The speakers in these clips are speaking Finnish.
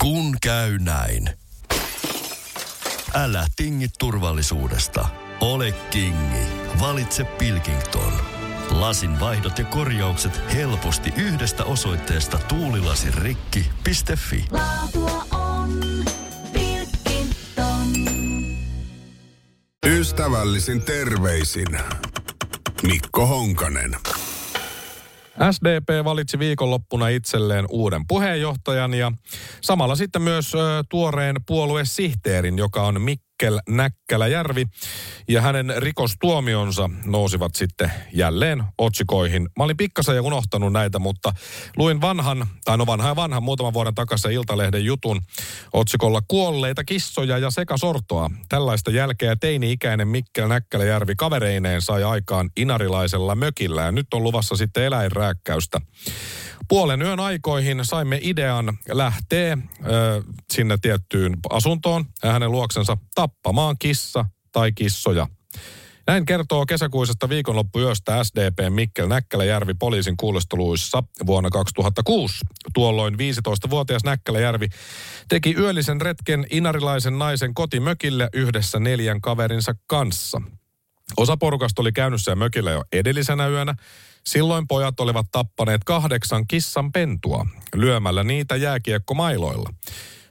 Kun käy näin. Älä tingi turvallisuudesta. Ole kingi. Valitse Pilkington. Lasin vaihdot ja korjaukset helposti yhdestä osoitteesta tuulilasirikki.fi. Laatua on Pilkington. Ystävällisin terveisin Mikko Honkanen. SDP valitsi viikonloppuna itselleen uuden puheenjohtajan ja samalla sitten myös tuoreen puoluesihteerin, joka on Mikkel Näkkäläjärvi. Ja hänen rikostuomionsa nousivat sitten jälleen otsikoihin. Mä olin pikkasen jo unohtanut näitä, mutta luin vanhan, tai no vanha ja vanhan, muutaman vuoden takaisin Iltalehden jutun otsikolla Kuolleita kissoja ja sekasortoa. Tällaista jälkeä teini-ikäinen Mikkel Näkkäläjärvi kavereineen sai aikaan inarilaisella mökillä ja nyt on luvassa sitten eläinrääkkäystä. Puolen yön aikoihin saimme idean lähteä ö, sinne tiettyyn asuntoon ja hänen luoksensa tappamaan kissa tai kissoja. Näin kertoo kesäkuisesta viikonloppuyöstä SDP Mikkel Näkkäläjärvi poliisin kuulusteluissa vuonna 2006. Tuolloin 15-vuotias Näkkäläjärvi teki yöllisen retken inarilaisen naisen kotimökille yhdessä neljän kaverinsa kanssa. Osa porukasta oli käynyt siellä mökillä jo edellisenä yönä. Silloin pojat olivat tappaneet kahdeksan kissan pentua lyömällä niitä jääkiekkomailoilla.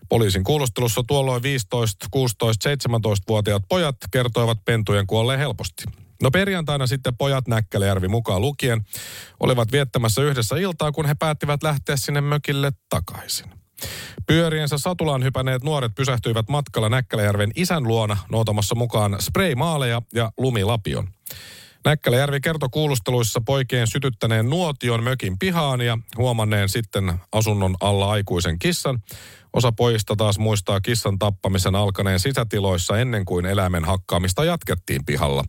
Poliisin kuulustelussa tuolloin 15, 16, 17-vuotiaat pojat kertoivat pentujen kuolleen helposti. No perjantaina sitten pojat Näkkäläjärvi mukaan lukien olivat viettämässä yhdessä iltaa, kun he päättivät lähteä sinne mökille takaisin. Pyöriensä satulaan hypäneet nuoret pysähtyivät matkalla Näkkäläjärven isän luona noutamassa mukaan spray-maaleja ja lumilapion. Näkkäläjärvi kertoi kuulusteluissa poikien sytyttäneen nuotion mökin pihaan ja huomanneen sitten asunnon alla aikuisen kissan. Osa pojista taas muistaa kissan tappamisen alkaneen sisätiloissa ennen kuin eläimen hakkaamista jatkettiin pihalla.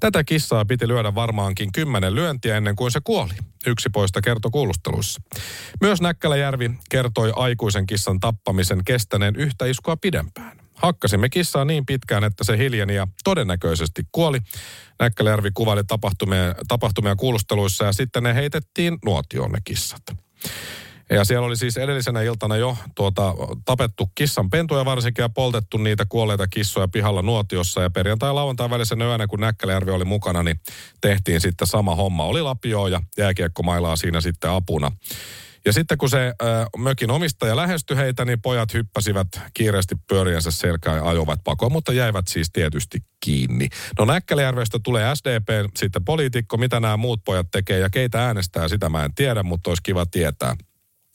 Tätä kissaa piti lyödä varmaankin kymmenen lyöntiä ennen kuin se kuoli. Yksi poista kertoi kuulusteluissa. Myös Näkkäläjärvi kertoi aikuisen kissan tappamisen kestäneen yhtä iskua pidempään. Hakkasimme kissaa niin pitkään, että se hiljeni ja todennäköisesti kuoli. Näkkäläjärvi kuvaili tapahtumia, tapahtumia kuulusteluissa ja sitten ne heitettiin nuotioon ne kissat. Ja siellä oli siis edellisenä iltana jo tuota, tapettu kissan pentuja varsinkin ja poltettu niitä kuolleita kissoja pihalla nuotiossa. Ja perjantai- ja lauantai välisenä yönä, kun Näkkäläjärvi oli mukana, niin tehtiin sitten sama homma. Oli lapio ja jääkiekkomailaa siinä sitten apuna. Ja sitten kun se äh, mökin omistaja lähestyi heitä, niin pojat hyppäsivät kiireesti pyöriänsä selkään ja ajoivat pakoon, mutta jäivät siis tietysti kiinni. No Näkkäläjärvestä tulee SDP, sitten poliitikko, mitä nämä muut pojat tekee ja keitä äänestää, sitä mä en tiedä, mutta olisi kiva tietää.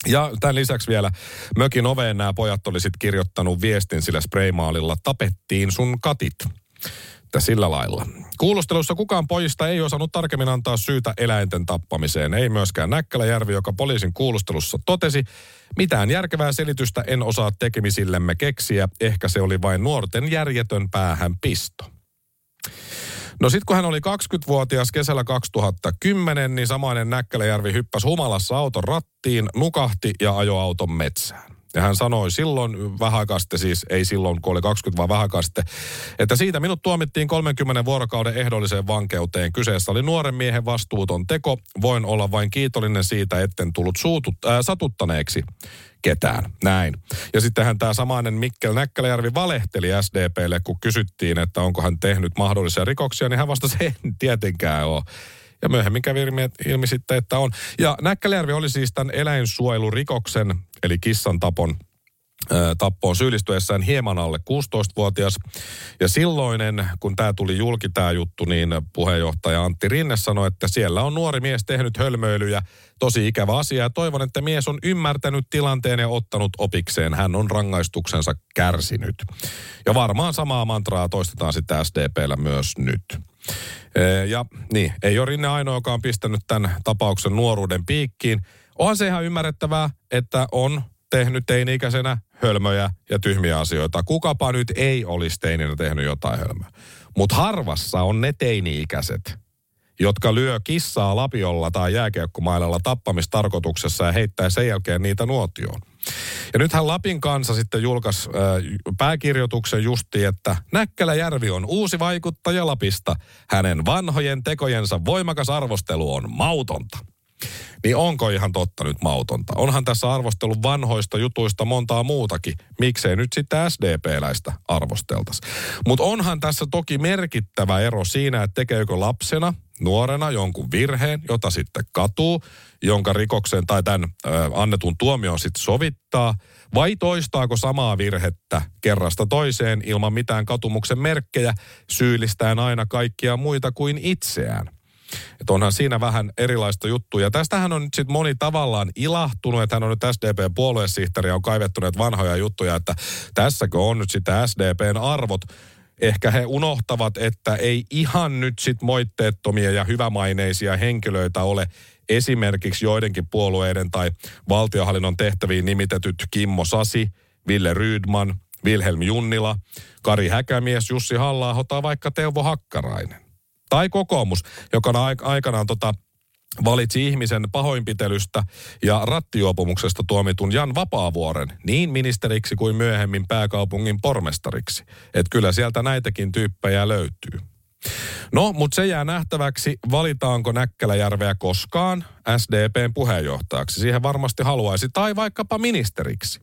Ja tämän lisäksi vielä mökin oveen nämä pojat oli sitten kirjoittanut viestin sillä spraymaalilla, tapettiin sun katit. Että sillä lailla. Kuulustelussa kukaan pojista ei osannut tarkemmin antaa syytä eläinten tappamiseen. Ei myöskään Näkkäläjärvi, joka poliisin kuulustelussa totesi, mitään järkevää selitystä en osaa tekemisillemme keksiä. Ehkä se oli vain nuorten järjetön päähän pisto. No sitten kun hän oli 20-vuotias kesällä 2010, niin samainen Näkkäläjärvi hyppäsi humalassa auton rattiin, nukahti ja ajoi auton metsään. Ja hän sanoi silloin vähäkaste, siis ei silloin kun oli 20 vaan vähäkaste, että siitä minut tuomittiin 30 vuorokauden ehdolliseen vankeuteen. Kyseessä oli nuoren miehen vastuuton teko. Voin olla vain kiitollinen siitä, etten tullut suutut, äh, satuttaneeksi ketään. Näin. Ja sittenhän tämä samainen Mikkel Näkkäläjärvi valehteli SDPlle, kun kysyttiin, että onko hän tehnyt mahdollisia rikoksia, niin hän vastasi, en tietenkään ole. Ja myöhemmin kävi ilmi, ilmi sitten, että on. Ja Näkkäläjärvi oli siis tämän eläinsuojelurikoksen, eli kissan tapon tappoon syyllistyessään hieman alle 16-vuotias. Ja silloinen, kun tämä tuli julki tämä juttu, niin puheenjohtaja Antti Rinne sanoi, että siellä on nuori mies tehnyt hölmöilyjä. Tosi ikävä asia ja toivon, että mies on ymmärtänyt tilanteen ja ottanut opikseen. Hän on rangaistuksensa kärsinyt. Ja varmaan samaa mantraa toistetaan sitten SDPllä myös nyt. Ja niin, ei ole Rinne ainoa, joka on pistänyt tämän tapauksen nuoruuden piikkiin. Onhan se ihan ymmärrettävää, että on tehnyt teini-ikäisenä hölmöjä ja tyhmiä asioita. Kukapa nyt ei olisi teininä tehnyt jotain hölmöä. Mutta harvassa on ne teini-ikäiset, jotka lyö kissaa lapiolla tai jääkiekkomailalla tappamistarkoituksessa ja heittää sen jälkeen niitä nuotioon. Ja nythän Lapin kanssa sitten julkaisi äh, pääkirjoituksen justi, että Näkkäläjärvi on uusi vaikuttaja Lapista. Hänen vanhojen tekojensa voimakas arvostelu on mautonta. niin onko ihan totta nyt mautonta? Onhan tässä arvostellut vanhoista jutuista montaa muutakin. Miksei nyt sitten SDP-läistä arvosteltaisi? Mutta onhan tässä toki merkittävä ero siinä, että tekeekö lapsena, nuorena jonkun virheen, jota sitten katuu, jonka rikoksen tai tämän ö, annetun tuomion sitten sovittaa, vai toistaako samaa virhettä kerrasta toiseen ilman mitään katumuksen merkkejä, syyllistäen aina kaikkia muita kuin itseään. Et onhan siinä vähän erilaista juttuja. Tästähän on nyt sitten moni tavallaan ilahtunut, että hän on nyt SDP-puoluesihteeri ja on kaivettu näitä vanhoja juttuja, että tässäkö on nyt sitä SDPn arvot. Ehkä he unohtavat, että ei ihan nyt sit moitteettomia ja hyvämaineisia henkilöitä ole esimerkiksi joidenkin puolueiden tai valtiohallinnon tehtäviin nimitetyt Kimmo Sasi, Ville Rydman, Wilhelm Junnila, Kari Häkämies, Jussi halla tai vaikka Teuvo Hakkarainen. Tai kokoomus, joka aikanaan tota, valitsi ihmisen pahoinpitelystä ja rattijuopumuksesta tuomitun Jan Vapaavuoren niin ministeriksi kuin myöhemmin pääkaupungin pormestariksi. Että kyllä sieltä näitäkin tyyppejä löytyy. No, mutta se jää nähtäväksi, valitaanko Näkkäläjärveä koskaan SDPn puheenjohtajaksi. Siihen varmasti haluaisi, tai vaikkapa ministeriksi.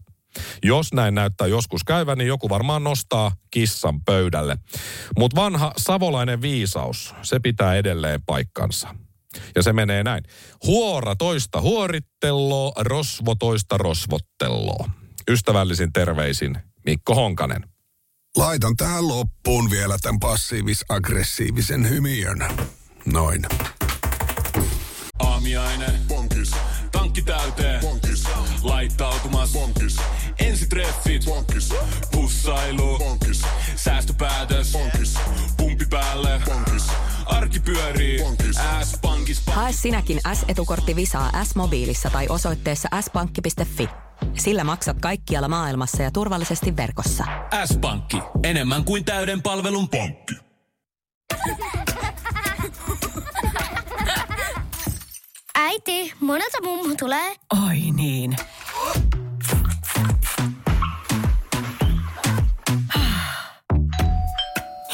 Jos näin näyttää joskus käyvän, niin joku varmaan nostaa kissan pöydälle. Mutta vanha savolainen viisaus, se pitää edelleen paikkansa. Ja se menee näin. Huora toista huoritteloo, rosvo toista rosvotteloo. Ystävällisin terveisin Mikko Honkanen. Laitan tähän loppuun vielä tämän passiivis-aggressiivisen hymiön. Noin. Aamiaine. Bonkis. Tankki täyteen. Bonkis. Laittautumas. Bonkis. Ensitreffit. Bonkis. Pussailu. Bonkis. Säästöpäätös. Bonkis. Pumpi päälle. Bonkis. Pyörii. S-pankis. Hae sinäkin S-etukortti Visaa S-mobiilissa tai osoitteessa s-pankki.fi. Sillä maksat kaikkialla maailmassa ja turvallisesti verkossa. S-pankki. Enemmän kuin täyden palvelun pankki. Äiti, monelta mummu tulee? Oi niin.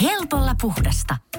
Helpolla puhdasta.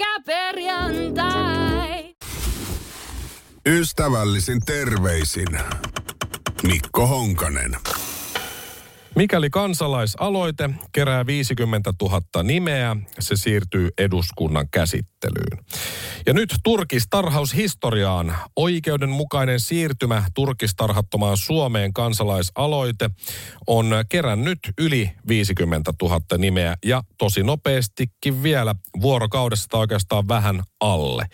Pyörykkäperjantai! Ystävällisin terveisin Mikko Honkanen. Mikäli kansalaisaloite kerää 50 000 nimeä, se siirtyy eduskunnan käsittelyyn. Ja nyt turkistarhaushistoriaan. Oikeudenmukainen siirtymä turkistarhattomaan Suomeen kansalaisaloite on kerännyt yli 50 000 nimeä ja tosi nopeastikin vielä vuorokaudessa tai oikeastaan vähän alle.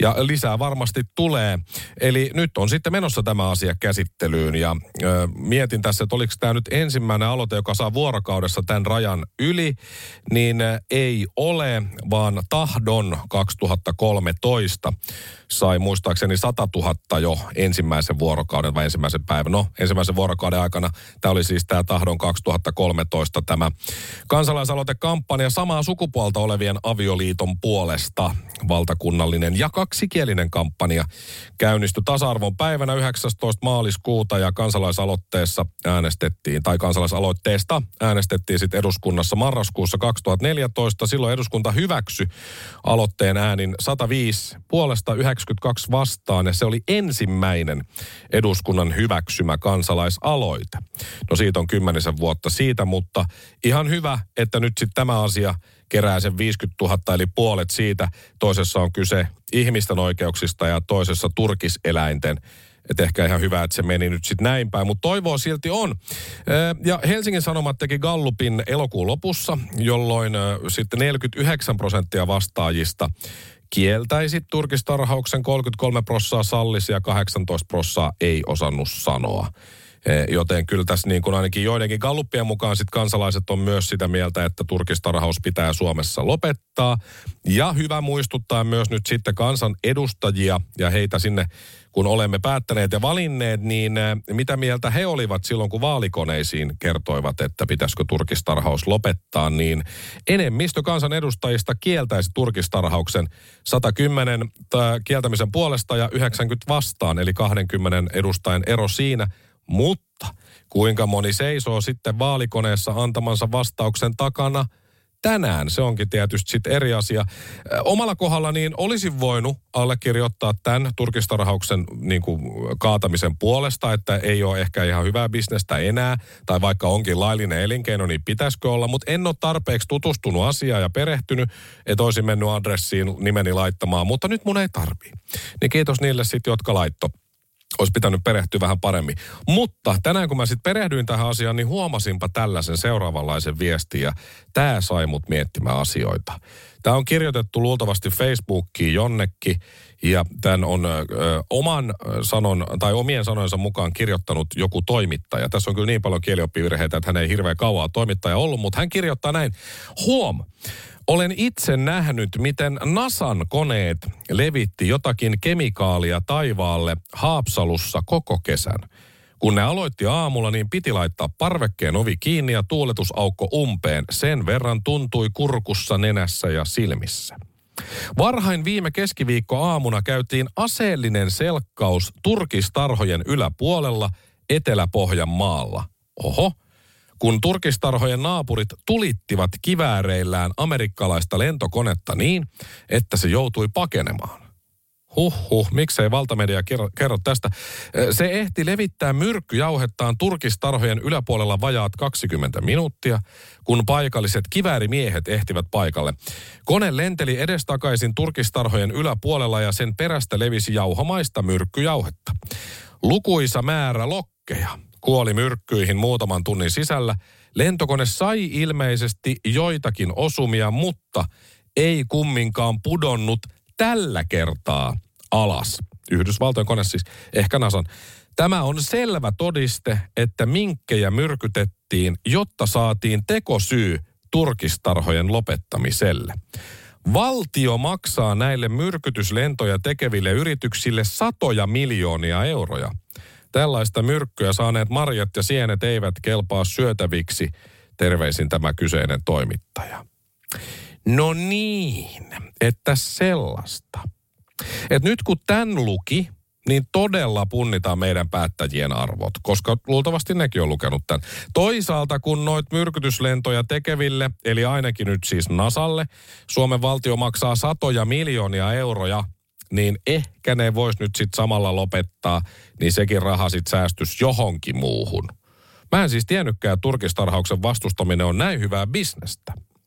Ja lisää varmasti tulee. Eli nyt on sitten menossa tämä asia käsittelyyn ja ö, mietin tässä, että oliko tämä nyt ensimmäinen aloite, joka saa vuorokaudessa tämän rajan yli, niin ei ole, vaan tahdon 2013 sai muistaakseni 100 000 jo ensimmäisen vuorokauden vai ensimmäisen päivän. No, ensimmäisen vuorokauden aikana tämä oli siis tämä tahdon 2013 tämä kansalaisaloitekampanja samaa sukupuolta olevien avioliiton puolesta valtakunnallinen ja kaksikielinen kampanja käynnistyi tasa-arvon päivänä 19. maaliskuuta ja kansalaisaloitteessa äänestettiin, tai kansalaisaloitteesta äänestettiin sitten eduskunnassa marraskuussa 2014. Silloin eduskunta hyväksyi aloitteen äänin 105 puolesta 92 vastaan ja se oli ensimmäinen eduskunnan hyväksymä kansalaisaloite. No siitä on kymmenisen vuotta siitä, mutta ihan hyvä, että nyt sitten tämä asia kerää sen 50 000 eli puolet siitä. Toisessa on kyse ihmisten oikeuksista ja toisessa turkiseläinten. Että ehkä ihan hyvä, että se meni nyt sitten näin päin, mutta toivoa silti on. Ja Helsingin Sanomat teki Gallupin elokuun lopussa, jolloin sitten 49 prosenttia vastaajista kieltäisi turkistarhauksen, 33 prossaa sallisi ja 18 prossaa ei osannut sanoa. Joten kyllä tässä niin kuin ainakin joidenkin galluppien mukaan sit kansalaiset on myös sitä mieltä, että turkistarhaus pitää Suomessa lopettaa. Ja hyvä muistuttaa myös nyt sitten kansan edustajia ja heitä sinne kun olemme päättäneet ja valinneet, niin äh, mitä mieltä he olivat silloin, kun vaalikoneisiin kertoivat, että pitäisikö turkistarhaus lopettaa, niin enemmistö kansan edustajista kieltäisi turkistarhauksen 110 äh, kieltämisen puolesta ja 90 vastaan, eli 20 edustajan ero siinä, mutta kuinka moni seisoo sitten vaalikoneessa antamansa vastauksen takana – tänään. Se onkin tietysti sitten eri asia. Omalla kohdalla niin olisin voinut allekirjoittaa tämän turkistarhauksen niin kuin, kaatamisen puolesta, että ei ole ehkä ihan hyvää bisnestä enää, tai vaikka onkin laillinen elinkeino, niin pitäisikö olla, mutta en ole tarpeeksi tutustunut asiaan ja perehtynyt, että olisin mennyt adressiin nimeni laittamaan, mutta nyt mun ei tarvii. Niin kiitos niille sitten, jotka laitto olisi pitänyt perehtyä vähän paremmin. Mutta tänään kun mä sitten perehdyin tähän asiaan, niin huomasinpa tällaisen seuraavanlaisen viestin ja tämä sai mut miettimään asioita. Tämä on kirjoitettu luultavasti Facebookiin jonnekin ja tämän on ö, oman sanon tai omien sanojensa mukaan kirjoittanut joku toimittaja. Tässä on kyllä niin paljon kielioppivirheitä, että hän ei hirveän kauaa toimittaja ollut, mutta hän kirjoittaa näin. Huom! Olen itse nähnyt, miten NASAn koneet levitti jotakin kemikaalia taivaalle Haapsalussa koko kesän. Kun ne aloitti aamulla, niin piti laittaa parvekkeen ovi kiinni ja tuuletusaukko umpeen. Sen verran tuntui kurkussa, nenässä ja silmissä. Varhain viime keskiviikko aamuna käytiin aseellinen selkkaus turkistarhojen yläpuolella Etelä-Pohjanmaalla. Oho, kun turkistarhojen naapurit tulittivat kivääreillään amerikkalaista lentokonetta niin, että se joutui pakenemaan. Huhhuh, miksei valtamedia kerro, kerro tästä. Se ehti levittää myrkkyjauhettaan turkistarhojen yläpuolella vajaat 20 minuuttia, kun paikalliset kiväärimiehet ehtivät paikalle. Kone lenteli edestakaisin turkistarhojen yläpuolella ja sen perästä levisi jauhamaista myrkkyjauhetta. Lukuisa määrä lokkeja kuoli myrkkyihin muutaman tunnin sisällä. Lentokone sai ilmeisesti joitakin osumia, mutta ei kumminkaan pudonnut tällä kertaa alas. Yhdysvaltojen kone siis, ehkä Nasan. Tämä on selvä todiste, että minkkejä myrkytettiin, jotta saatiin tekosyy turkistarhojen lopettamiselle. Valtio maksaa näille myrkytyslentoja tekeville yrityksille satoja miljoonia euroja. Tällaista myrkkyä saaneet marjat ja sienet eivät kelpaa syötäviksi, terveisin tämä kyseinen toimittaja. No niin, että sellaista. Et nyt kun tämän luki, niin todella punnitaan meidän päättäjien arvot, koska luultavasti nekin on lukenut tämän. Toisaalta kun noit myrkytyslentoja tekeville, eli ainakin nyt siis Nasalle, Suomen valtio maksaa satoja miljoonia euroja, niin ehkä ne vois nyt sitten samalla lopettaa, niin sekin raha sitten säästys johonkin muuhun. Mä en siis tiennytkään, että turkistarhauksen vastustaminen on näin hyvää bisnestä.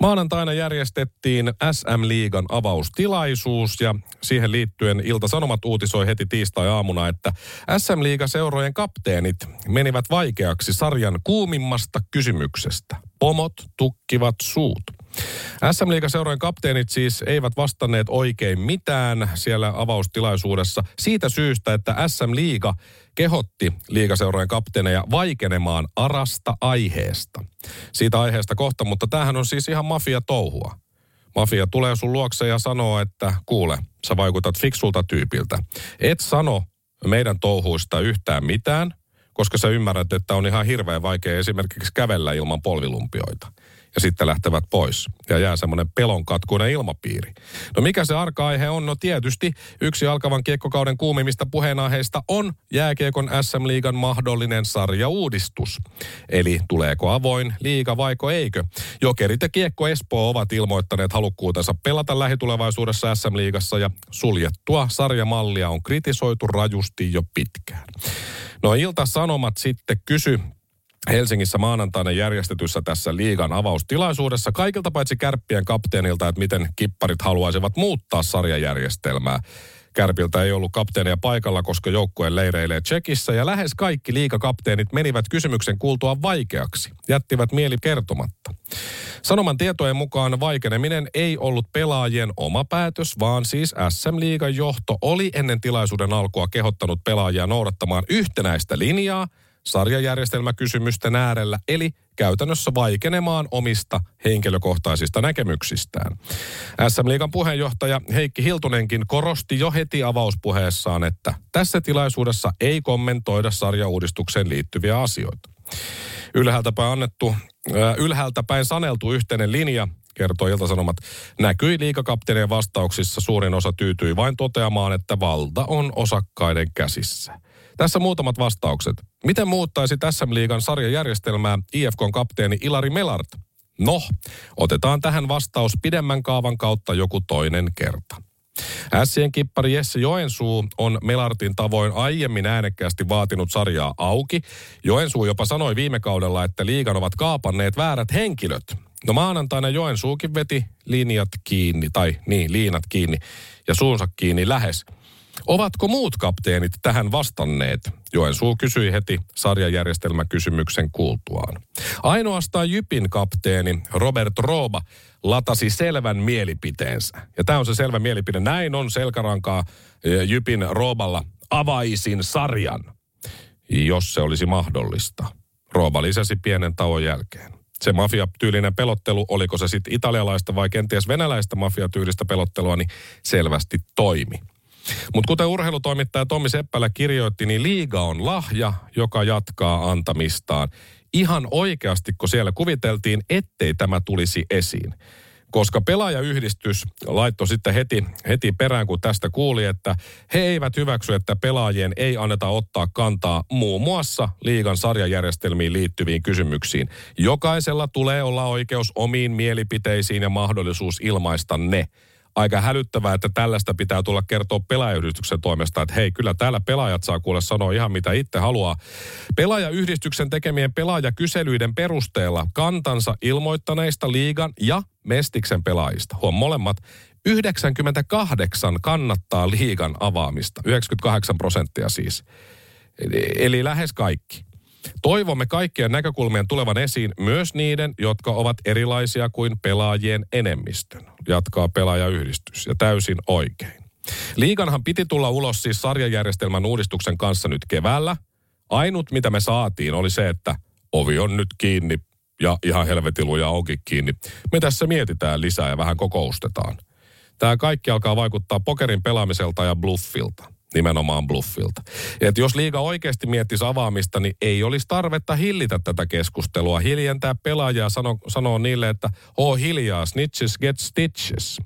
Maanantaina järjestettiin SM-liigan avaustilaisuus ja siihen liittyen Ilta-Sanomat uutisoi heti tiistai-aamuna, että SM-liigaseurojen kapteenit menivät vaikeaksi sarjan kuumimmasta kysymyksestä. Pomot tukkivat suut. SM-liigaseurojen kapteenit siis eivät vastanneet oikein mitään siellä avaustilaisuudessa siitä syystä, että SM-liiga kehotti liigaseurojen kapteeneja vaikenemaan arasta aiheesta. Siitä aiheesta kohta, mutta tämähän on siis ihan mafia-touhua. Mafia tulee sun luokse ja sanoo, että kuule, sä vaikutat fiksulta tyypiltä. Et sano meidän touhuista yhtään mitään, koska sä ymmärrät, että on ihan hirveän vaikea esimerkiksi kävellä ilman polvilumpioita ja sitten lähtevät pois. Ja jää semmoinen pelonkatkuinen ilmapiiri. No mikä se arka-aihe on? No tietysti yksi alkavan kiekkokauden kuumimmista puheenaiheista on jääkiekon SM-liigan mahdollinen sarjauudistus. Eli tuleeko avoin liiga vaiko eikö? Jokerit ja Kiekko Espoo ovat ilmoittaneet halukkuutensa pelata lähitulevaisuudessa SM-liigassa ja suljettua sarjamallia on kritisoitu rajusti jo pitkään. No Ilta-Sanomat sitten kysy Helsingissä maanantaina järjestetyssä tässä liigan avaustilaisuudessa kaikilta paitsi kärppien kapteenilta, että miten kipparit haluaisivat muuttaa sarjajärjestelmää. Kärpiltä ei ollut kapteenia paikalla, koska joukkue leireilee Tsekissä ja lähes kaikki liikakapteenit menivät kysymyksen kuultua vaikeaksi. Jättivät mieli kertomatta. Sanoman tietojen mukaan vaikeneminen ei ollut pelaajien oma päätös, vaan siis SM-liigan johto oli ennen tilaisuuden alkua kehottanut pelaajia noudattamaan yhtenäistä linjaa sarjajärjestelmäkysymysten äärellä, eli käytännössä vaikenemaan omista henkilökohtaisista näkemyksistään. SM-liigan puheenjohtaja Heikki Hiltunenkin korosti jo heti avauspuheessaan, että tässä tilaisuudessa ei kommentoida sarjauudistukseen liittyviä asioita. Ylhäältä päin annettu, äh, ylhäältä päin saneltu yhteinen linja kertoo Ilta-Sanomat, näkyi liikakapteenien vastauksissa suurin osa tyytyi vain toteamaan, että valta on osakkaiden käsissä. Tässä muutamat vastaukset. Miten muuttaisi tässä liigan sarjajärjestelmää IFKn kapteeni Ilari Melart? No, otetaan tähän vastaus pidemmän kaavan kautta joku toinen kerta. Ässien kippari Jesse Joensuu on Melartin tavoin aiemmin äänekkäästi vaatinut sarjaa auki. Joensuu jopa sanoi viime kaudella, että liigan ovat kaapanneet väärät henkilöt. No maanantaina Joensuukin veti linjat kiinni, tai niin, liinat kiinni ja suunsa kiinni lähes. Ovatko muut kapteenit tähän vastanneet? Joensuu kysyi heti sarjajärjestelmäkysymyksen kuultuaan. Ainoastaan Jypin kapteeni Robert Rooba latasi selvän mielipiteensä. Ja tämä on se selvä mielipide. Näin on selkärankaa eh, Jypin Rooballa. Avaisin sarjan, jos se olisi mahdollista. Rooba lisäsi pienen tauon jälkeen. Se mafiatyylinen pelottelu, oliko se sitten italialaista vai kenties venäläistä mafiatyylistä pelottelua, niin selvästi toimi. Mutta kuten urheilutoimittaja Tommi Seppälä kirjoitti, niin liiga on lahja, joka jatkaa antamistaan. Ihan oikeasti, kun siellä kuviteltiin, ettei tämä tulisi esiin. Koska pelaajayhdistys laittoi sitten heti, heti perään, kun tästä kuuli, että he eivät hyväksy, että pelaajien ei anneta ottaa kantaa muun muassa liigan sarjajärjestelmiin liittyviin kysymyksiin. Jokaisella tulee olla oikeus omiin mielipiteisiin ja mahdollisuus ilmaista ne aika hälyttävää, että tällaista pitää tulla kertoa pelaajayhdistyksen toimesta, että hei, kyllä täällä pelaajat saa kuule sanoa ihan mitä itse haluaa. Pelaajayhdistyksen tekemien pelaajakyselyiden perusteella kantansa ilmoittaneista liigan ja Mestiksen pelaajista, huom molemmat, 98 kannattaa liigan avaamista, 98 prosenttia siis. Eli, eli lähes kaikki. Toivomme kaikkien näkökulmien tulevan esiin myös niiden, jotka ovat erilaisia kuin pelaajien enemmistön, jatkaa pelaajayhdistys, ja täysin oikein. Liiganhan piti tulla ulos siis sarjajärjestelmän uudistuksen kanssa nyt keväällä. Ainut, mitä me saatiin, oli se, että ovi on nyt kiinni ja ihan helvetiluja onkin kiinni. Me tässä mietitään lisää ja vähän kokoustetaan. Tämä kaikki alkaa vaikuttaa pokerin pelaamiselta ja bluffilta nimenomaan bluffilta. Et jos liiga oikeasti miettisi avaamista, niin ei olisi tarvetta hillitä tätä keskustelua. Hiljentää pelaajaa sano, sanoo niille, että oo hiljaa, snitches get stitches.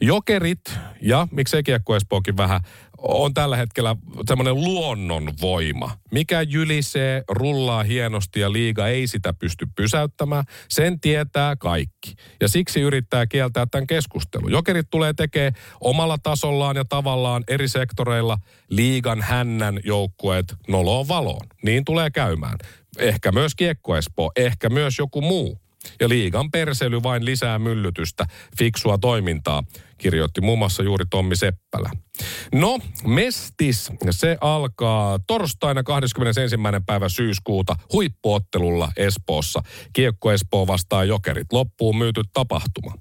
Jokerit ja miksei Kiekko vähän on tällä hetkellä semmoinen luonnonvoima, mikä jylisee, rullaa hienosti ja liiga ei sitä pysty pysäyttämään. Sen tietää kaikki. Ja siksi yrittää kieltää tämän keskustelun. Jokerit tulee tekemään omalla tasollaan ja tavallaan eri sektoreilla liigan hännän joukkueet noloon valoon. Niin tulee käymään. Ehkä myös Kiekko Espoo, ehkä myös joku muu. Ja liigan persely vain lisää myllytystä, fiksua toimintaa, kirjoitti muun muassa juuri Tommi Seppälä. No, Mestis, se alkaa torstaina 21. päivä syyskuuta huippuottelulla Espoossa. Kiekko Espoo vastaa jokerit. Loppuun myyty tapahtuma.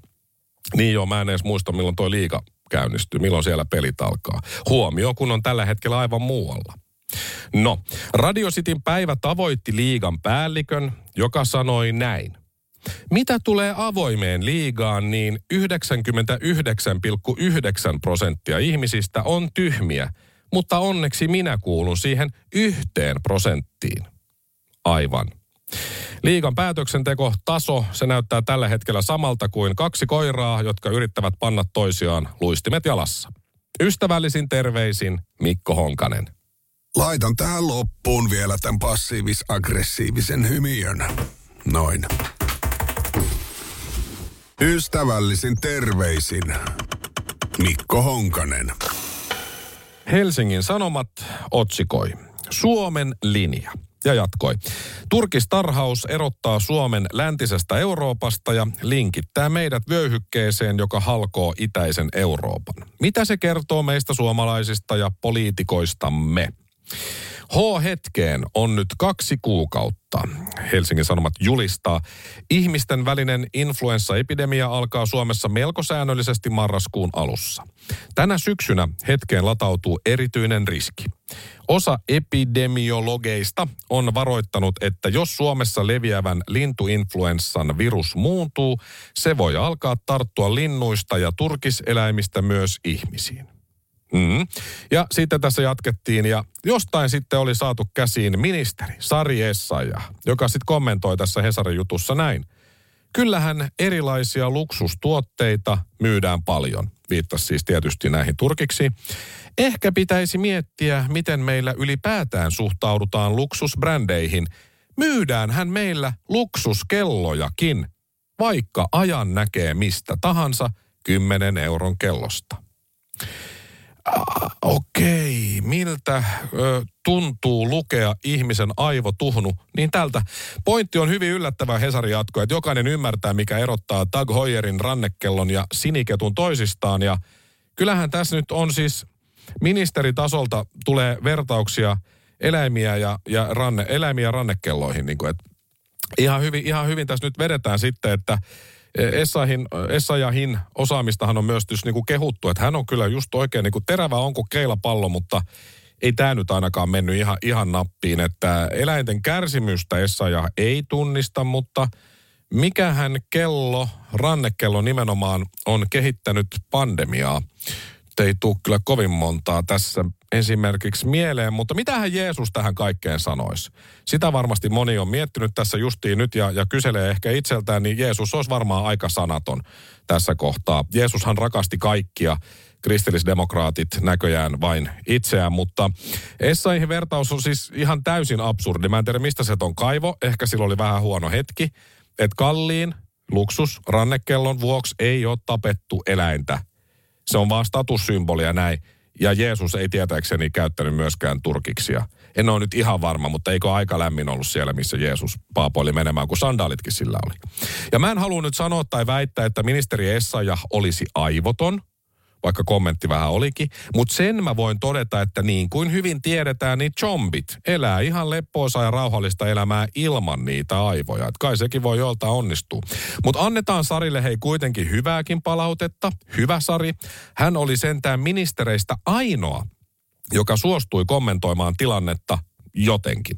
Niin joo, mä en edes muista milloin toi liiga käynnistyy, milloin siellä pelit alkaa. Huomio, kun on tällä hetkellä aivan muualla. No, Radio Cityn päivä tavoitti liigan päällikön, joka sanoi näin. Mitä tulee avoimeen liigaan, niin 99,9 prosenttia ihmisistä on tyhmiä, mutta onneksi minä kuulun siihen yhteen prosenttiin. Aivan. Liigan päätöksenteko taso, se näyttää tällä hetkellä samalta kuin kaksi koiraa, jotka yrittävät panna toisiaan luistimet jalassa. Ystävällisin terveisin Mikko Honkanen. Laitan tähän loppuun vielä tämän passiivis-aggressiivisen hymiön. Noin. Ystävällisin terveisin Mikko Honkanen. Helsingin Sanomat otsikoi Suomen linja. Ja jatkoi. Turkistarhaus erottaa Suomen läntisestä Euroopasta ja linkittää meidät vyöhykkeeseen, joka halkoo itäisen Euroopan. Mitä se kertoo meistä suomalaisista ja poliitikoistamme? H-hetkeen on nyt kaksi kuukautta. Helsingin Sanomat julistaa. Ihmisten välinen influenssaepidemia alkaa Suomessa melko säännöllisesti marraskuun alussa. Tänä syksynä hetkeen latautuu erityinen riski. Osa epidemiologeista on varoittanut, että jos Suomessa leviävän lintuinfluenssan virus muuntuu, se voi alkaa tarttua linnuista ja turkiseläimistä myös ihmisiin. Mm. Ja sitten tässä jatkettiin ja jostain sitten oli saatu käsiin ministeri Sari Essaja, joka sitten kommentoi tässä Hesarin jutussa näin. Kyllähän erilaisia luksustuotteita myydään paljon. Viittasi siis tietysti näihin turkiksi. Ehkä pitäisi miettiä, miten meillä ylipäätään suhtaudutaan luksusbrändeihin. Myydäänhän meillä luksuskellojakin, vaikka ajan näkee mistä tahansa 10 euron kellosta. Okei, miltä ö, tuntuu lukea ihmisen aivotuhnu? Niin tältä. Pointti on hyvin yllättävä Hesari jatko, että jokainen ymmärtää, mikä erottaa Doug Hoyerin rannekellon ja siniketun toisistaan. Ja kyllähän tässä nyt on siis ministeritasolta tulee vertauksia eläimiä ja, ja ranne, eläimiä rannekelloihin. Niin kuin, että ihan, hyvin, ihan hyvin tässä nyt vedetään sitten, että Essahin, Essayahin osaamistahan on myös niin kehuttu, että hän on kyllä just oikein niin kuin terävä on kuin keilapallo, mutta ei tämä nyt ainakaan mennyt ihan, ihan nappiin, että eläinten kärsimystä Essayah ei tunnista, mutta mikähän kello, rannekello nimenomaan on kehittänyt pandemiaa? Ei tule kyllä kovin montaa tässä esimerkiksi mieleen, mutta mitähän Jeesus tähän kaikkeen sanoisi? Sitä varmasti moni on miettinyt tässä justiin nyt ja, ja kyselee ehkä itseltään, niin Jeesus olisi varmaan aika sanaton tässä kohtaa. Jeesushan rakasti kaikkia, kristillisdemokraatit näköjään vain itseään, mutta Essaihin vertaus on siis ihan täysin absurdi. Mä en tiedä, mistä se on kaivo. Ehkä sillä oli vähän huono hetki, että kalliin luksus rannekellon vuoksi ei ole tapettu eläintä. Se on vaan statussymbolia näin. Ja Jeesus ei tietääkseni käyttänyt myöskään turkiksia. En ole nyt ihan varma, mutta eikö aika lämmin ollut siellä, missä Jeesus paapoili menemään, kun sandaalitkin sillä oli. Ja mä en halua nyt sanoa tai väittää, että ministeri Essaja olisi aivoton, vaikka kommentti vähän olikin. Mutta sen mä voin todeta, että niin kuin hyvin tiedetään, niin zombit elää ihan leppoisaa ja rauhallista elämää ilman niitä aivoja. Et kai sekin voi jolta onnistua. Mutta annetaan Sarille hei kuitenkin hyvääkin palautetta. Hyvä Sari. Hän oli sentään ministereistä ainoa, joka suostui kommentoimaan tilannetta jotenkin.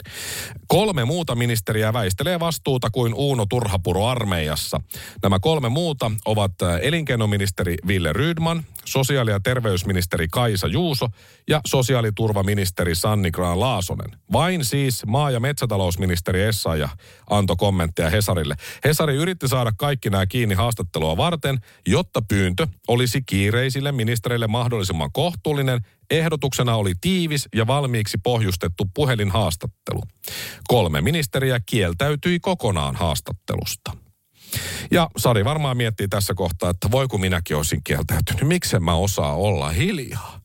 Kolme muuta ministeriä väistelee vastuuta kuin Uuno Turhapuro armeijassa. Nämä kolme muuta ovat äh, elinkeinoministeri Ville Rydman, sosiaali- ja terveysministeri Kaisa Juuso ja sosiaaliturvaministeri Sanni Graan Laasonen. Vain siis maa- ja metsätalousministeri Essaja antoi kommentteja Hesarille. Hesari yritti saada kaikki nämä kiinni haastattelua varten, jotta pyyntö olisi kiireisille ministereille mahdollisimman kohtuullinen Ehdotuksena oli tiivis ja valmiiksi pohjustettu puhelinhaastattelu. Kolme ministeriä kieltäytyi kokonaan haastattelusta. Ja Sari varmaan miettii tässä kohtaa, että voi kun minäkin olisin kieltäytynyt. Miksen mä osaa olla hiljaa?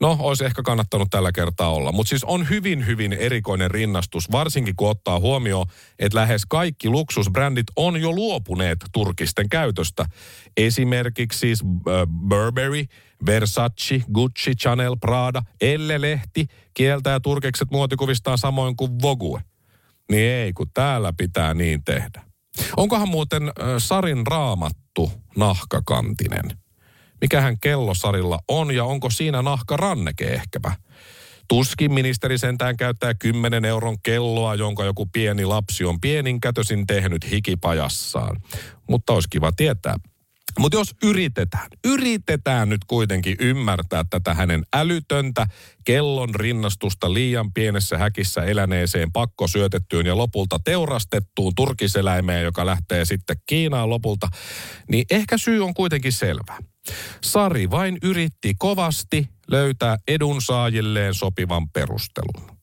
No, olisi ehkä kannattanut tällä kertaa olla. Mutta siis on hyvin, hyvin erikoinen rinnastus, varsinkin kun ottaa huomioon, että lähes kaikki luksusbrändit on jo luopuneet turkisten käytöstä. Esimerkiksi siis Burberry, Versace, Gucci, Chanel, Prada, Elle-lehti kieltää turkikset muotikuvistaan samoin kuin Vogue. Niin ei, kun täällä pitää niin tehdä. Onkohan muuten Sarin raamattu nahkakantinen? Mikähän kello Sarilla on ja onko siinä nahkaranneke ehkäpä? Tuskin ministeri sentään käyttää 10 euron kelloa, jonka joku pieni lapsi on pieninkätösin tehnyt hikipajassaan. Mutta olisi kiva tietää. Mutta jos yritetään, yritetään nyt kuitenkin ymmärtää tätä hänen älytöntä kellon rinnastusta liian pienessä häkissä eläneeseen pakkosyötettyyn ja lopulta teurastettuun turkiseläimeen, joka lähtee sitten Kiinaan lopulta, niin ehkä syy on kuitenkin selvä. Sari vain yritti kovasti löytää edunsaajilleen sopivan perustelun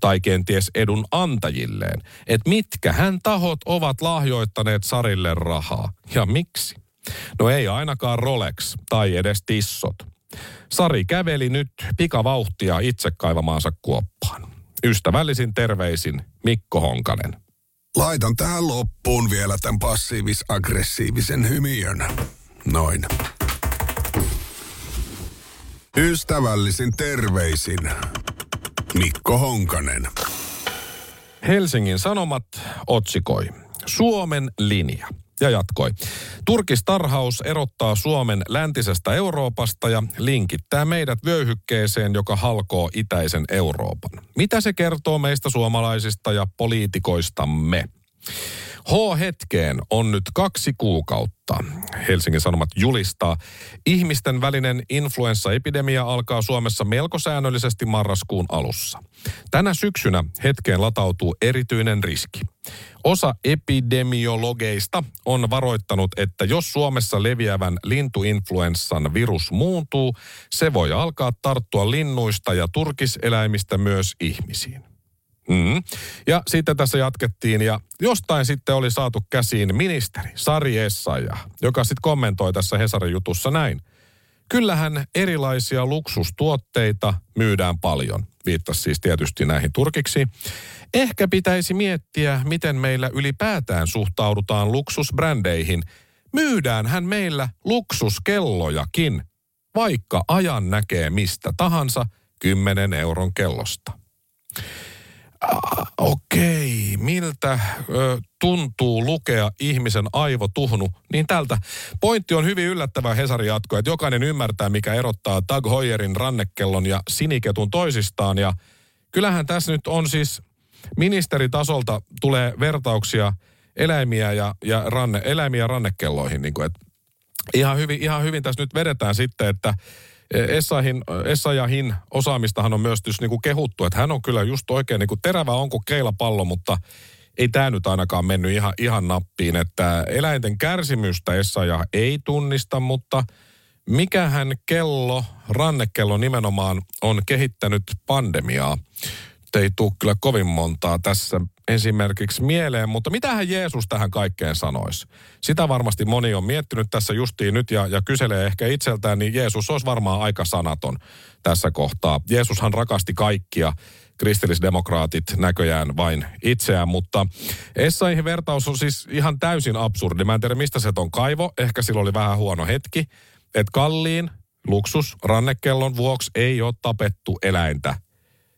tai kenties edun antajilleen, että mitkä hän tahot ovat lahjoittaneet Sarille rahaa ja miksi. No ei ainakaan Rolex tai edes tissot. Sari käveli nyt pikavauhtia itse kaivamaansa kuoppaan. Ystävällisin terveisin Mikko Honkanen. Laitan tähän loppuun vielä tämän passiivis-aggressiivisen hymiön. Noin. Ystävällisin terveisin Mikko Honkanen. Helsingin Sanomat otsikoi Suomen linja ja jatkoi. Turkistarhaus erottaa Suomen läntisestä Euroopasta ja linkittää meidät vyöhykkeeseen, joka halkoo itäisen Euroopan. Mitä se kertoo meistä suomalaisista ja poliitikoistamme? H-hetkeen on nyt kaksi kuukautta. Helsingin Sanomat julistaa. Ihmisten välinen influenssaepidemia alkaa Suomessa melko säännöllisesti marraskuun alussa. Tänä syksynä hetkeen latautuu erityinen riski. Osa epidemiologeista on varoittanut, että jos Suomessa leviävän lintuinfluenssan virus muuntuu, se voi alkaa tarttua linnuista ja turkiseläimistä myös ihmisiin. Mm. Ja sitten tässä jatkettiin ja jostain sitten oli saatu käsiin ministeri Sari Essaja, joka sitten kommentoi tässä Hesarin jutussa näin. Kyllähän erilaisia luksustuotteita myydään paljon. Viittasi siis tietysti näihin turkiksi. Ehkä pitäisi miettiä, miten meillä ylipäätään suhtaudutaan luksusbrändeihin. Myydäänhän meillä luksuskellojakin, vaikka ajan näkee mistä tahansa 10 euron kellosta. Okei, miltä ö, tuntuu lukea ihmisen aivotuhnu? Niin tältä. Pointti on hyvin yllättävä Hesari jatko, että jokainen ymmärtää, mikä erottaa Doug Hoyerin rannekellon ja siniketun toisistaan. Ja kyllähän tässä nyt on siis ministeritasolta tulee vertauksia eläimiä ja, ja ranne, eläimiä rannekelloihin. Niin kuin, että ihan, hyvin, ihan hyvin tässä nyt vedetään sitten, että Essahin, Essayahin osaamistahan on myös niin kuin kehuttu, että hän on kyllä just oikein niin kuin terävä on kuin keilapallo, mutta ei tämä nyt ainakaan mennyt ihan, ihan nappiin, että eläinten kärsimystä Essayah ei tunnista, mutta mikähän kello, rannekello nimenomaan on kehittänyt pandemiaa? Ei tule kyllä kovin montaa tässä esimerkiksi mieleen, mutta mitähän Jeesus tähän kaikkeen sanoisi? Sitä varmasti moni on miettinyt tässä justiin nyt ja, ja kyselee ehkä itseltään, niin Jeesus olisi varmaan aika sanaton tässä kohtaa. Jeesushan rakasti kaikkia, kristillisdemokraatit näköjään vain itseään, mutta Essaihin vertaus on siis ihan täysin absurdi. Mä en tiedä, mistä se on kaivo. Ehkä sillä oli vähän huono hetki, että kalliin luksus rannekellon vuoksi ei ole tapettu eläintä.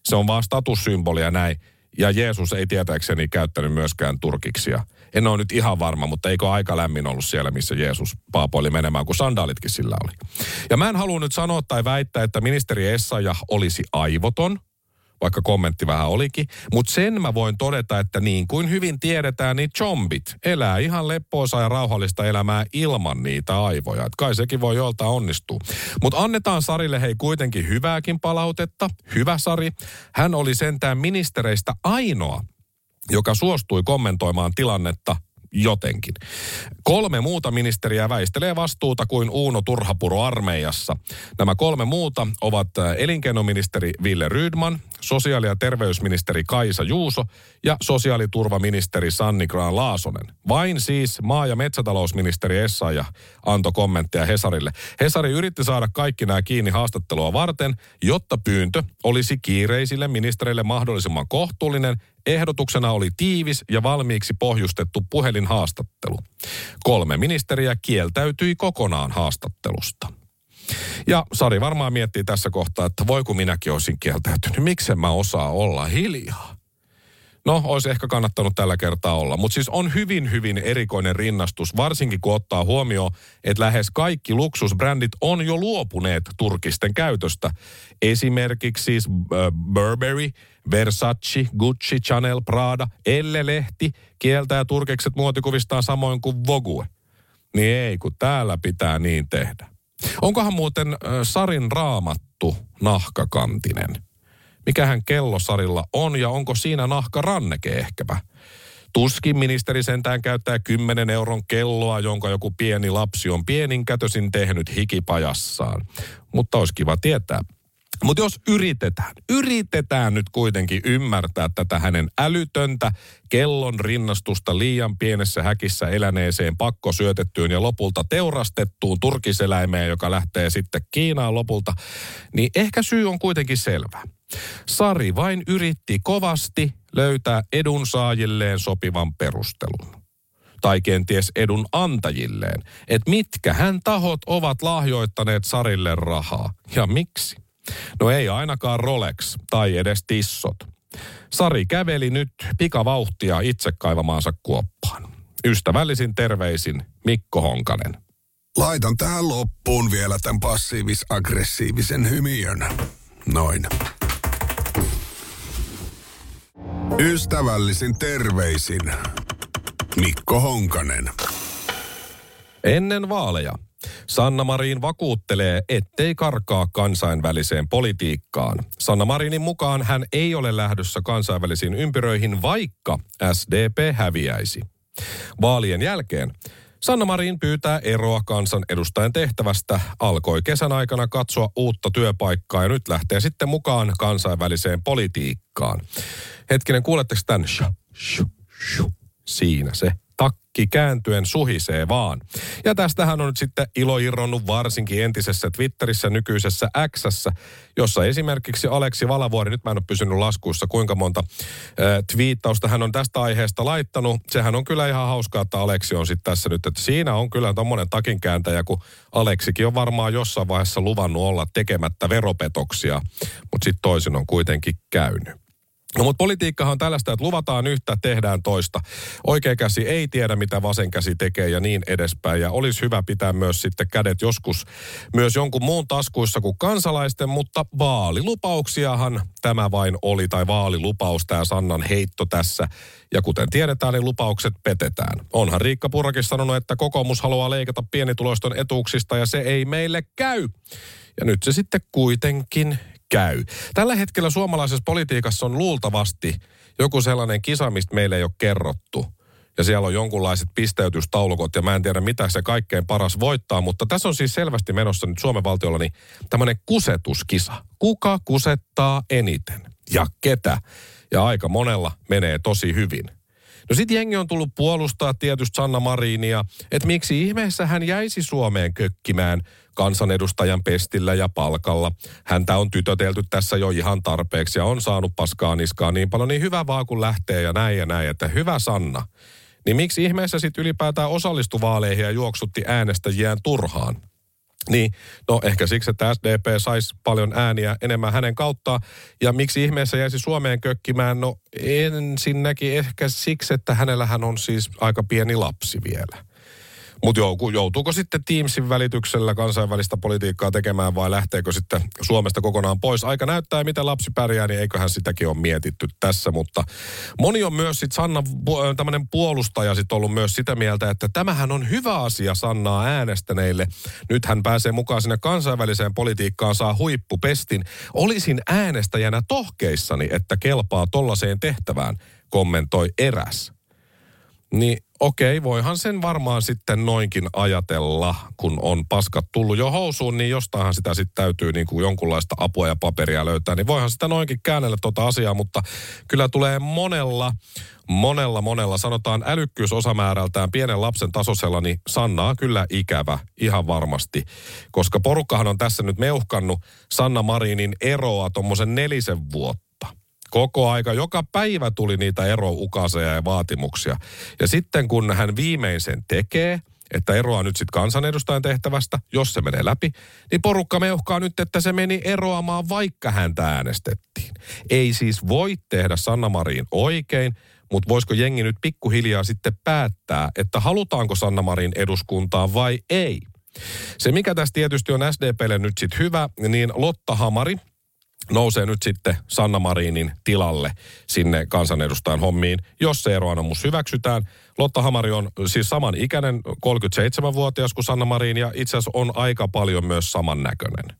Se on vaan statussymbolia näin. Ja Jeesus ei tietääkseni käyttänyt myöskään turkiksia. En ole nyt ihan varma, mutta eikö aika lämmin ollut siellä, missä Jeesus paapoili menemään, kun sandaalitkin sillä oli. Ja mä en halua nyt sanoa tai väittää, että ministeri Essaja olisi aivoton, vaikka kommentti vähän olikin. Mutta sen mä voin todeta, että niin kuin hyvin tiedetään, niin zombit elää ihan leppoisaa ja rauhallista elämää ilman niitä aivoja. Et kai sekin voi jolta onnistua. Mutta annetaan Sarille hei kuitenkin hyvääkin palautetta. Hyvä Sari. Hän oli sentään ministereistä ainoa, joka suostui kommentoimaan tilannetta jotenkin. Kolme muuta ministeriä väistelee vastuuta kuin Uuno Turhapuro armeijassa. Nämä kolme muuta ovat elinkeinoministeri Ville Rydman, sosiaali- ja terveysministeri Kaisa Juuso ja sosiaaliturvaministeri Sanni Graan Laasonen. Vain siis maa- ja metsätalousministeri Essaja antoi kommentteja Hesarille. Hesari yritti saada kaikki nämä kiinni haastattelua varten, jotta pyyntö olisi kiireisille ministereille mahdollisimman kohtuullinen Ehdotuksena oli tiivis ja valmiiksi pohjustettu puhelinhaastattelu. Kolme ministeriä kieltäytyi kokonaan haastattelusta. Ja Sari varmaan miettii tässä kohtaa, että voi kun minäkin olisin kieltäytynyt. Miksen mä osaa olla hiljaa? No, olisi ehkä kannattanut tällä kertaa olla. Mutta siis on hyvin, hyvin erikoinen rinnastus, varsinkin kun ottaa huomioon, että lähes kaikki luksusbrändit on jo luopuneet turkisten käytöstä. Esimerkiksi siis äh, Burberry, Versace, Gucci, Chanel, Prada, Elle-lehti kieltää turkikset muotikuvistaan samoin kuin Vogue. Niin ei, kun täällä pitää niin tehdä. Onkohan muuten äh, Sarin raamattu nahkakantinen? Mikähän kello Sarilla on ja onko siinä nahka ranneke ehkäpä? Tuskin ministeri sentään käyttää 10 euron kelloa, jonka joku pieni lapsi on pieninkätösin tehnyt hikipajassaan. Mutta olisi kiva tietää. Mutta jos yritetään, yritetään nyt kuitenkin ymmärtää tätä hänen älytöntä kellon rinnastusta liian pienessä häkissä eläneeseen pakkosyötettyyn ja lopulta teurastettuun turkiseläimeen, joka lähtee sitten Kiinaan lopulta, niin ehkä syy on kuitenkin selvä. Sari vain yritti kovasti löytää edunsaajilleen sopivan perustelun. Tai kenties edun antajilleen, että mitkä hän tahot ovat lahjoittaneet Sarille rahaa ja miksi. No ei ainakaan Rolex tai edes tissot. Sari käveli nyt pikavauhtia itse kaivamaansa kuoppaan. Ystävällisin terveisin Mikko Honkanen. Laitan tähän loppuun vielä tämän passiivis-aggressiivisen hymiön. Noin. Ystävällisin terveisin Mikko Honkanen. Ennen vaaleja Sanna Marin vakuuttelee, ettei karkaa kansainväliseen politiikkaan. Sanna Marinin mukaan hän ei ole lähdössä kansainvälisiin ympyröihin, vaikka SDP häviäisi. Vaalien jälkeen Sanna Marin pyytää eroa kansanedustajan tehtävästä, alkoi kesän aikana katsoa uutta työpaikkaa ja nyt lähtee sitten mukaan kansainväliseen politiikkaan. Hetkinen, kuuletteko tämän? Siinä se takki kääntyen suhisee vaan. Ja tästähän on nyt sitten ilo irronnut varsinkin entisessä Twitterissä, nykyisessä Xssä, jossa esimerkiksi Aleksi Valavuori, nyt mä en ole pysynyt laskuissa kuinka monta äh, twiittausta hän on tästä aiheesta laittanut. Sehän on kyllä ihan hauskaa, että Aleksi on sitten tässä nyt, että siinä on kyllä tommonen takinkääntäjä, kun Aleksikin on varmaan jossain vaiheessa luvannut olla tekemättä veropetoksia, mutta sitten toisin on kuitenkin käynyt. No mutta politiikkahan on tällaista, että luvataan yhtä, tehdään toista. Oikea käsi ei tiedä, mitä vasen käsi tekee ja niin edespäin. Ja olisi hyvä pitää myös sitten kädet joskus myös jonkun muun taskuissa kuin kansalaisten, mutta vaalilupauksiahan tämä vain oli, tai vaalilupaus, tämä Sannan heitto tässä. Ja kuten tiedetään, niin lupaukset petetään. Onhan Riikka Purrakin sanonut, että kokoomus haluaa leikata pienituloisten etuuksista ja se ei meille käy. Ja nyt se sitten kuitenkin käy. Tällä hetkellä suomalaisessa politiikassa on luultavasti joku sellainen kisa, mistä meille ei ole kerrottu. Ja siellä on jonkunlaiset pisteytystaulukot ja mä en tiedä mitä se kaikkein paras voittaa, mutta tässä on siis selvästi menossa nyt Suomen valtiolla niin tämmöinen kusetuskisa. Kuka kusettaa eniten ja ketä? Ja aika monella menee tosi hyvin. No sit jengi on tullut puolustaa tietysti Sanna Marinia, että miksi ihmeessä hän jäisi Suomeen kökkimään kansanedustajan pestillä ja palkalla. Häntä on tytötelty tässä jo ihan tarpeeksi ja on saanut paskaa niskaa niin paljon, niin hyvä vaan kun lähtee ja näin ja näin, että hyvä Sanna. Niin miksi ihmeessä sitten ylipäätään osallistui vaaleihin ja juoksutti äänestäjiään turhaan? Niin, no ehkä siksi, että SDP saisi paljon ääniä enemmän hänen kauttaan. Ja miksi ihmeessä jäisi Suomeen kökkimään? No ensinnäkin ehkä siksi, että hänellähän on siis aika pieni lapsi vielä. Mutta joutuuko sitten Teamsin välityksellä kansainvälistä politiikkaa tekemään vai lähteekö sitten Suomesta kokonaan pois? Aika näyttää, miten lapsi pärjää, niin eiköhän sitäkin ole mietitty tässä. Mutta moni on myös sitten Sanna, tämmöinen puolustaja sitten ollut myös sitä mieltä, että tämähän on hyvä asia Sannaa äänestäneille. Nyt hän pääsee mukaan sinne kansainväliseen politiikkaan, saa huippupestin. Olisin äänestäjänä tohkeissani, että kelpaa tollaiseen tehtävään, kommentoi eräs. Niin okei, voihan sen varmaan sitten noinkin ajatella, kun on paskat tullut jo housuun, niin jostainhan sitä sitten täytyy niin kuin jonkunlaista apua ja paperia löytää. Niin voihan sitä noinkin käännellä tuota asiaa, mutta kyllä tulee monella, monella, monella, sanotaan älykkyysosamäärältään pienen lapsen tasoisella, niin Sanna on kyllä ikävä, ihan varmasti. Koska porukkahan on tässä nyt meuhkannut Sanna Marinin eroa tuommoisen nelisen vuotta Koko aika, joka päivä tuli niitä eroukaseja ja vaatimuksia. Ja sitten kun hän viimein sen tekee, että eroaa nyt sitten kansanedustajan tehtävästä, jos se menee läpi, niin porukka meuhkaa nyt, että se meni eroamaan, vaikka häntä äänestettiin. Ei siis voi tehdä Sanna Marin oikein, mutta voisiko jengi nyt pikkuhiljaa sitten päättää, että halutaanko Sanna Marin eduskuntaan vai ei. Se, mikä tässä tietysti on SDPlle nyt sitten hyvä, niin Lotta Hamari, nousee nyt sitten Sanna Marinin tilalle sinne kansanedustajan hommiin, jos se eroanomus hyväksytään. Lotta Hamari on siis saman ikäinen, 37-vuotias kuin Sanna Marin ja itse asiassa on aika paljon myös samannäköinen.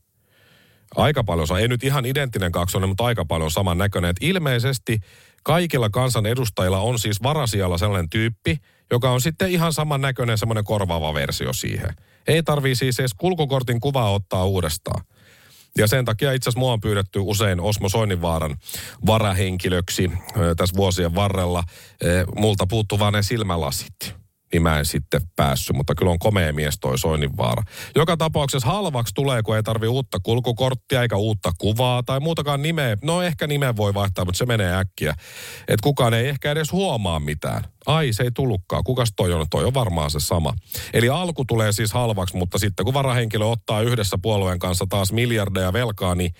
Aika paljon, ei nyt ihan identtinen kaksonen, mutta aika paljon samannäköinen. Et ilmeisesti kaikilla kansanedustajilla on siis varasialla sellainen tyyppi, joka on sitten ihan samannäköinen semmoinen korvaava versio siihen. Ei tarvii siis edes kulkukortin kuvaa ottaa uudestaan. Ja sen takia itse asiassa mua on pyydetty usein Osmo Soininvaaran varahenkilöksi tässä vuosien varrella. Multa puuttuu vaan ne silmälasit. Niin mä en sitten päässyt. Mutta kyllä on komea mies toi Soininvaara. Joka tapauksessa halvaksi tulee, kun ei tarvi uutta kulkukorttia eikä uutta kuvaa tai muutakaan nimeä. No ehkä nimen voi vaihtaa, mutta se menee äkkiä. Että kukaan ei ehkä edes huomaa mitään. Ai, se ei tullutkaan. Kukas toi on? Toi on varmaan se sama. Eli alku tulee siis halvaksi, mutta sitten kun varahenkilö ottaa yhdessä puolueen kanssa taas miljardeja velkaa, niin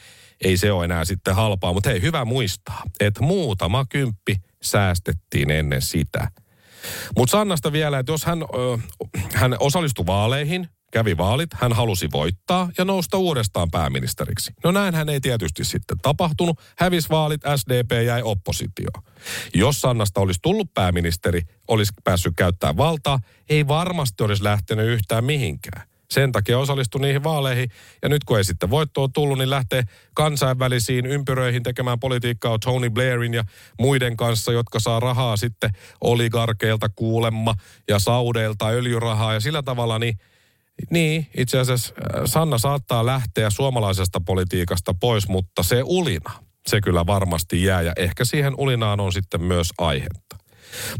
ei se ole enää sitten halpaa. Mutta hei, hyvä muistaa, että muutama kymppi säästettiin ennen sitä. Mutta Sannasta vielä, että jos hän, ö, hän osallistui vaaleihin, kävi vaalit, hän halusi voittaa ja nousta uudestaan pääministeriksi. No näin hän ei tietysti sitten tapahtunut. Hävis vaalit, SDP jäi oppositioon. Jos Sannasta olisi tullut pääministeri, olisi päässyt käyttämään valtaa, ei varmasti olisi lähtenyt yhtään mihinkään. Sen takia osallistui niihin vaaleihin. Ja nyt kun ei sitten voittoa tullut, niin lähtee kansainvälisiin ympyröihin tekemään politiikkaa Tony Blairin ja muiden kanssa, jotka saa rahaa sitten oligarkeilta kuulemma ja saudeilta öljyrahaa. Ja sillä tavalla niin niin, itse asiassa äh, Sanna saattaa lähteä suomalaisesta politiikasta pois, mutta se ulina, se kyllä varmasti jää ja ehkä siihen ulinaan on sitten myös aihetta.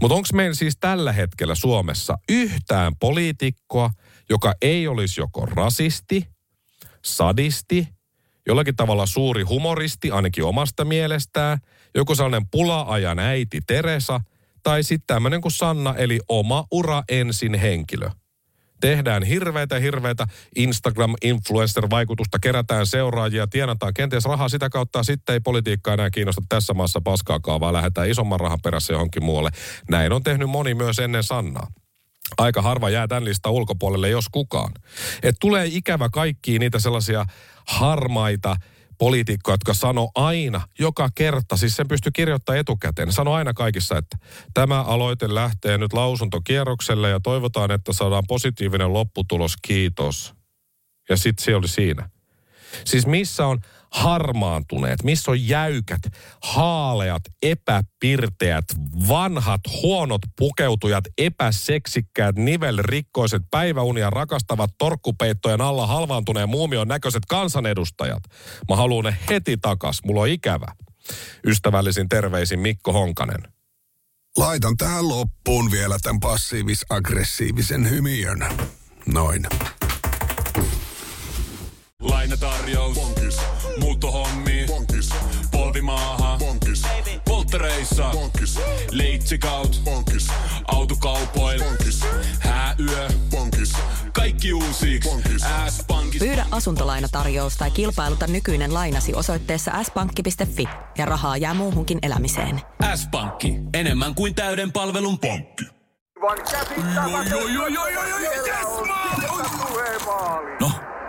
Mutta onko meillä siis tällä hetkellä Suomessa yhtään poliitikkoa, joka ei olisi joko rasisti, sadisti, jollakin tavalla suuri humoristi ainakin omasta mielestään, joku sellainen pula-ajan äiti Teresa, tai sitten tämmöinen kuin Sanna, eli oma ura ensin henkilö. Tehdään hirveitä, hirveitä Instagram-influencer-vaikutusta, kerätään seuraajia, tienataan kenties rahaa sitä kautta, sitten ei politiikka enää kiinnosta tässä maassa paskaakaan, vaan lähdetään isomman rahan perässä johonkin muualle. Näin on tehnyt moni myös ennen Sannaa aika harva jää tämän listan ulkopuolelle, jos kukaan. Et tulee ikävä kaikkiin niitä sellaisia harmaita poliitikkoja, jotka sano aina, joka kerta, siis sen pystyy kirjoittamaan etukäteen. Sano aina kaikissa, että tämä aloite lähtee nyt lausuntokierrokselle ja toivotaan, että saadaan positiivinen lopputulos, kiitos. Ja sitten se oli siinä. Siis missä on harmaantuneet, missä on jäykät, haaleat, epäpirteät, vanhat, huonot pukeutujat, epäseksikkäät, nivelrikkoiset, päiväunia rakastavat, torkkupeittojen alla halvaantuneen muumion näköiset kansanedustajat. Mä haluan ne heti takas, mulla on ikävä. Ystävällisin terveisin Mikko Honkanen. Laitan tähän loppuun vielä tämän passiivis-aggressiivisen hymiön. Noin. Lainatarjous. Bonkis. Muuttohommi. Bonkis. Polvimaaha. Bonkis. Polttereissa. Bonkis. Leitsikaut. Bonkis. Autokaupoil. Bonkis. Hääyö. Bonkis. Kaikki uusi. S-pankki. Pyydä asuntolainatarjous tai kilpailuta nykyinen lainasi osoitteessa s-pankki.fi ja rahaa jää muuhunkin elämiseen. S-pankki. Enemmän kuin täyden palvelun pankki. No,